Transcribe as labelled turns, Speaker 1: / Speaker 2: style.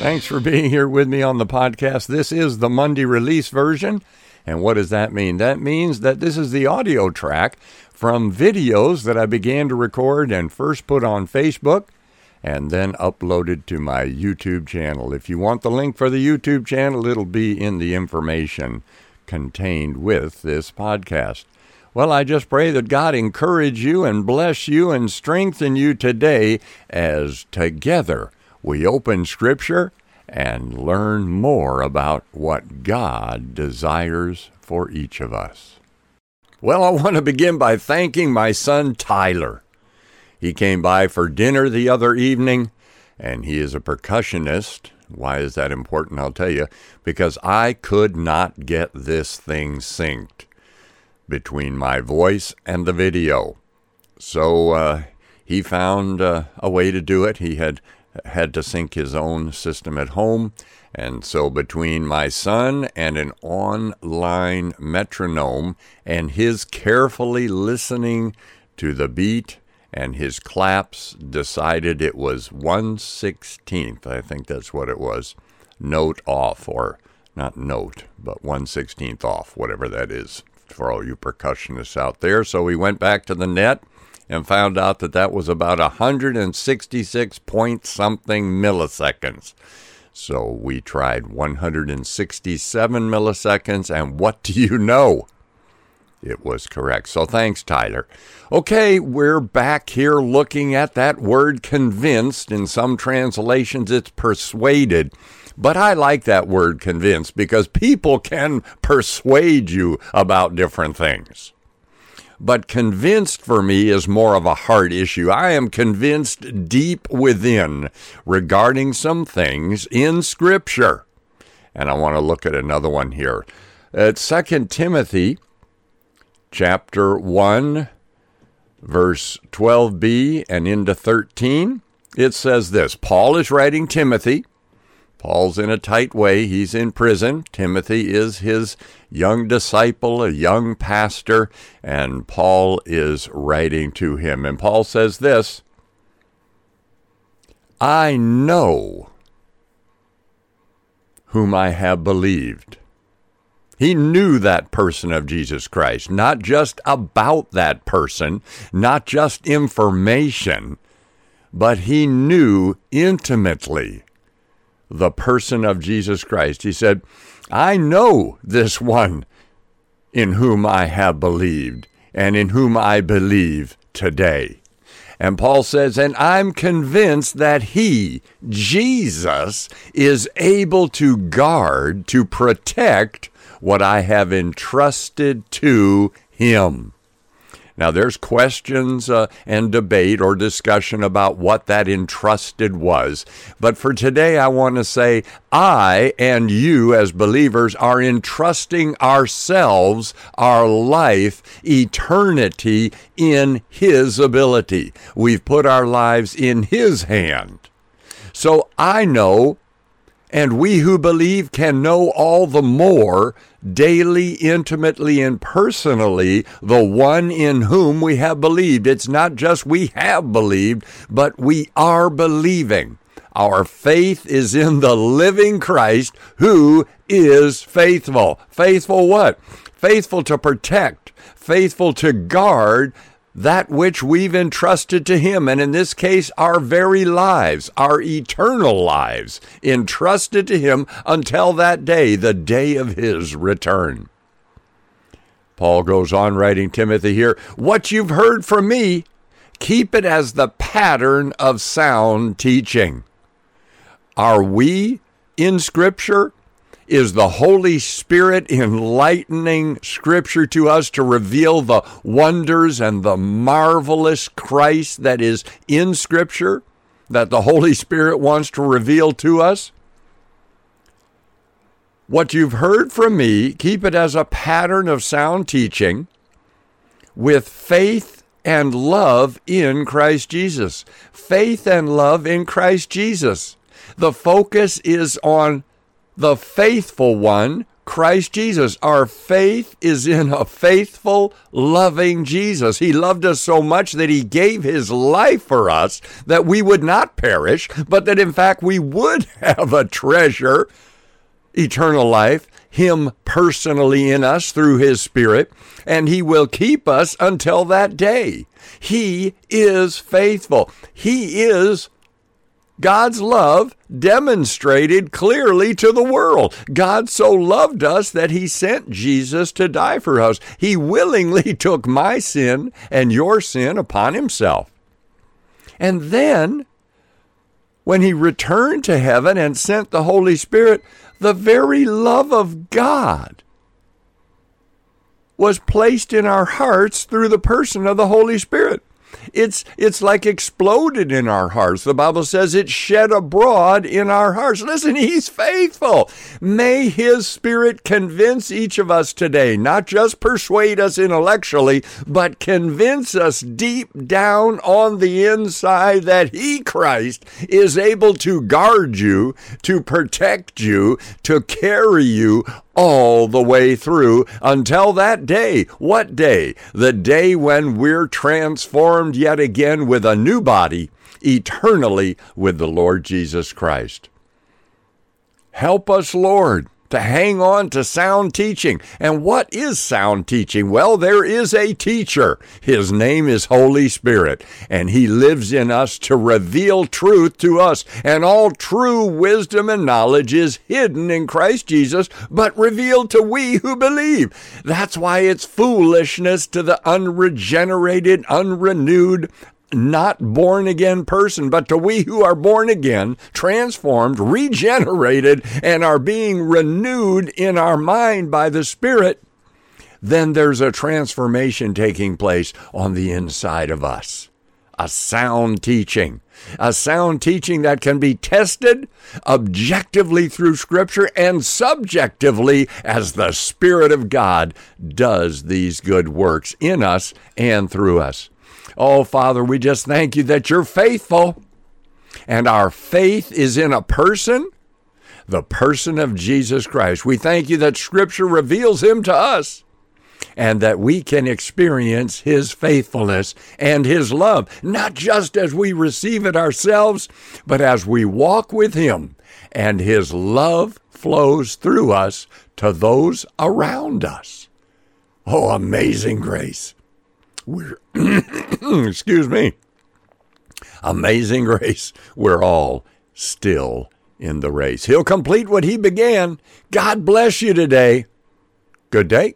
Speaker 1: Thanks for being here with me on the podcast. This is the Monday release version. And what does that mean? That means that this is the audio track from videos that I began to record and first put on Facebook and then uploaded to my YouTube channel. If you want the link for the YouTube channel, it'll be in the information contained with this podcast. Well, I just pray that God encourage you and bless you and strengthen you today as together we open Scripture and learn more about what God desires for each of us. Well, I want to begin by thanking my son Tyler. He came by for dinner the other evening, and he is a percussionist. Why is that important? I'll tell you. Because I could not get this thing synced between my voice and the video. So uh, he found uh, a way to do it. He had had to sync his own system at home. And so, between my son and an online metronome and his carefully listening to the beat and his claps, decided it was 116th. I think that's what it was. Note off, or not note, but 116th off, whatever that is for all you percussionists out there. So we went back to the net and found out that that was about 166 point something milliseconds. So we tried 167 milliseconds, and what do you know? It was correct. So thanks, Tyler. Okay, we're back here looking at that word convinced. In some translations, it's persuaded. But I like that word convinced because people can persuade you about different things. But convinced for me is more of a heart issue. I am convinced deep within regarding some things in Scripture. And I want to look at another one here. Uh, at 2 Timothy chapter 1, verse 12b and into 13, it says this Paul is writing Timothy. Paul's in a tight way. He's in prison. Timothy is his young disciple, a young pastor, and Paul is writing to him. And Paul says this I know whom I have believed. He knew that person of Jesus Christ, not just about that person, not just information, but he knew intimately the person of Jesus Christ. He said, I know this one in whom I have believed and in whom I believe today. And Paul says, and I'm convinced that he, Jesus, is able to guard, to protect what I have entrusted to him. Now, there's questions uh, and debate or discussion about what that entrusted was. But for today, I want to say I and you, as believers, are entrusting ourselves, our life, eternity in His ability. We've put our lives in His hand. So I know and we who believe can know all the more daily, intimately, and personally the one in whom we have believed. It's not just we have believed, but we are believing. Our faith is in the living Christ who is faithful. Faithful what? Faithful to protect, faithful to guard, that which we've entrusted to Him, and in this case, our very lives, our eternal lives, entrusted to Him until that day, the day of His return. Paul goes on writing Timothy here, What you've heard from me, keep it as the pattern of sound teaching. Are we in Scripture is the Holy Spirit enlightening Scripture to us to reveal the wonders and the marvelous Christ that is in Scripture, that the Holy Spirit wants to reveal to us? What you've heard from me, keep it as a pattern of sound teaching with faith and love in Christ Jesus. Faith and love in Christ Jesus. The focus is on the faithful one, Christ Jesus. Our faith is in a faithful, loving Jesus. He loved us so much that he gave his life for us that we would not perish, but that in fact we would have a treasure, eternal life, him personally in us through his spirit, and he will keep us until that day. He is faithful. He is God's love demonstrated clearly to the world. God so loved us that he sent Jesus to die for us. He willingly took my sin and your sin upon himself. And then, when he returned to heaven and sent the Holy Spirit, the very love of God was placed in our hearts through the person of the Holy Spirit. It's it's like exploded in our hearts. The Bible says it's shed abroad in our hearts. Listen, he's faithful. May his spirit convince each of us today, not just persuade us intellectually, but convince us deep down on the inside that he Christ is able to guard you, to protect you, to carry you all the way through until that day. What day? The day when we're transformed yet again with a new body, eternally with the Lord Jesus Christ. Help us, Lord to hang on to sound teaching. And what is sound teaching? Well, there is a teacher. His name is Holy Spirit, and he lives in us to reveal truth to us. And all true wisdom and knowledge is hidden in Christ Jesus, but revealed to we who believe. That's why it's foolishness to the unregenerated, unrenewed, not born again person, but to we who are born again, transformed, regenerated, and are being renewed in our mind by the Spirit, then there's a transformation taking place on the inside of us. A sound teaching. A sound teaching that can be tested objectively through Scripture and subjectively as the Spirit of God does these good works in us and through us. Oh, Father, we just thank you that you're faithful. And our faith is in a person, the person of Jesus Christ. We thank you that Scripture reveals him to us and that we can experience his faithfulness and his love, not just as we receive it ourselves, but as we walk with him, and his love flows through us to those around us. Oh, amazing grace. We're, excuse me, amazing grace. We're all still in the race. He'll complete what he began. God bless you today. Good day.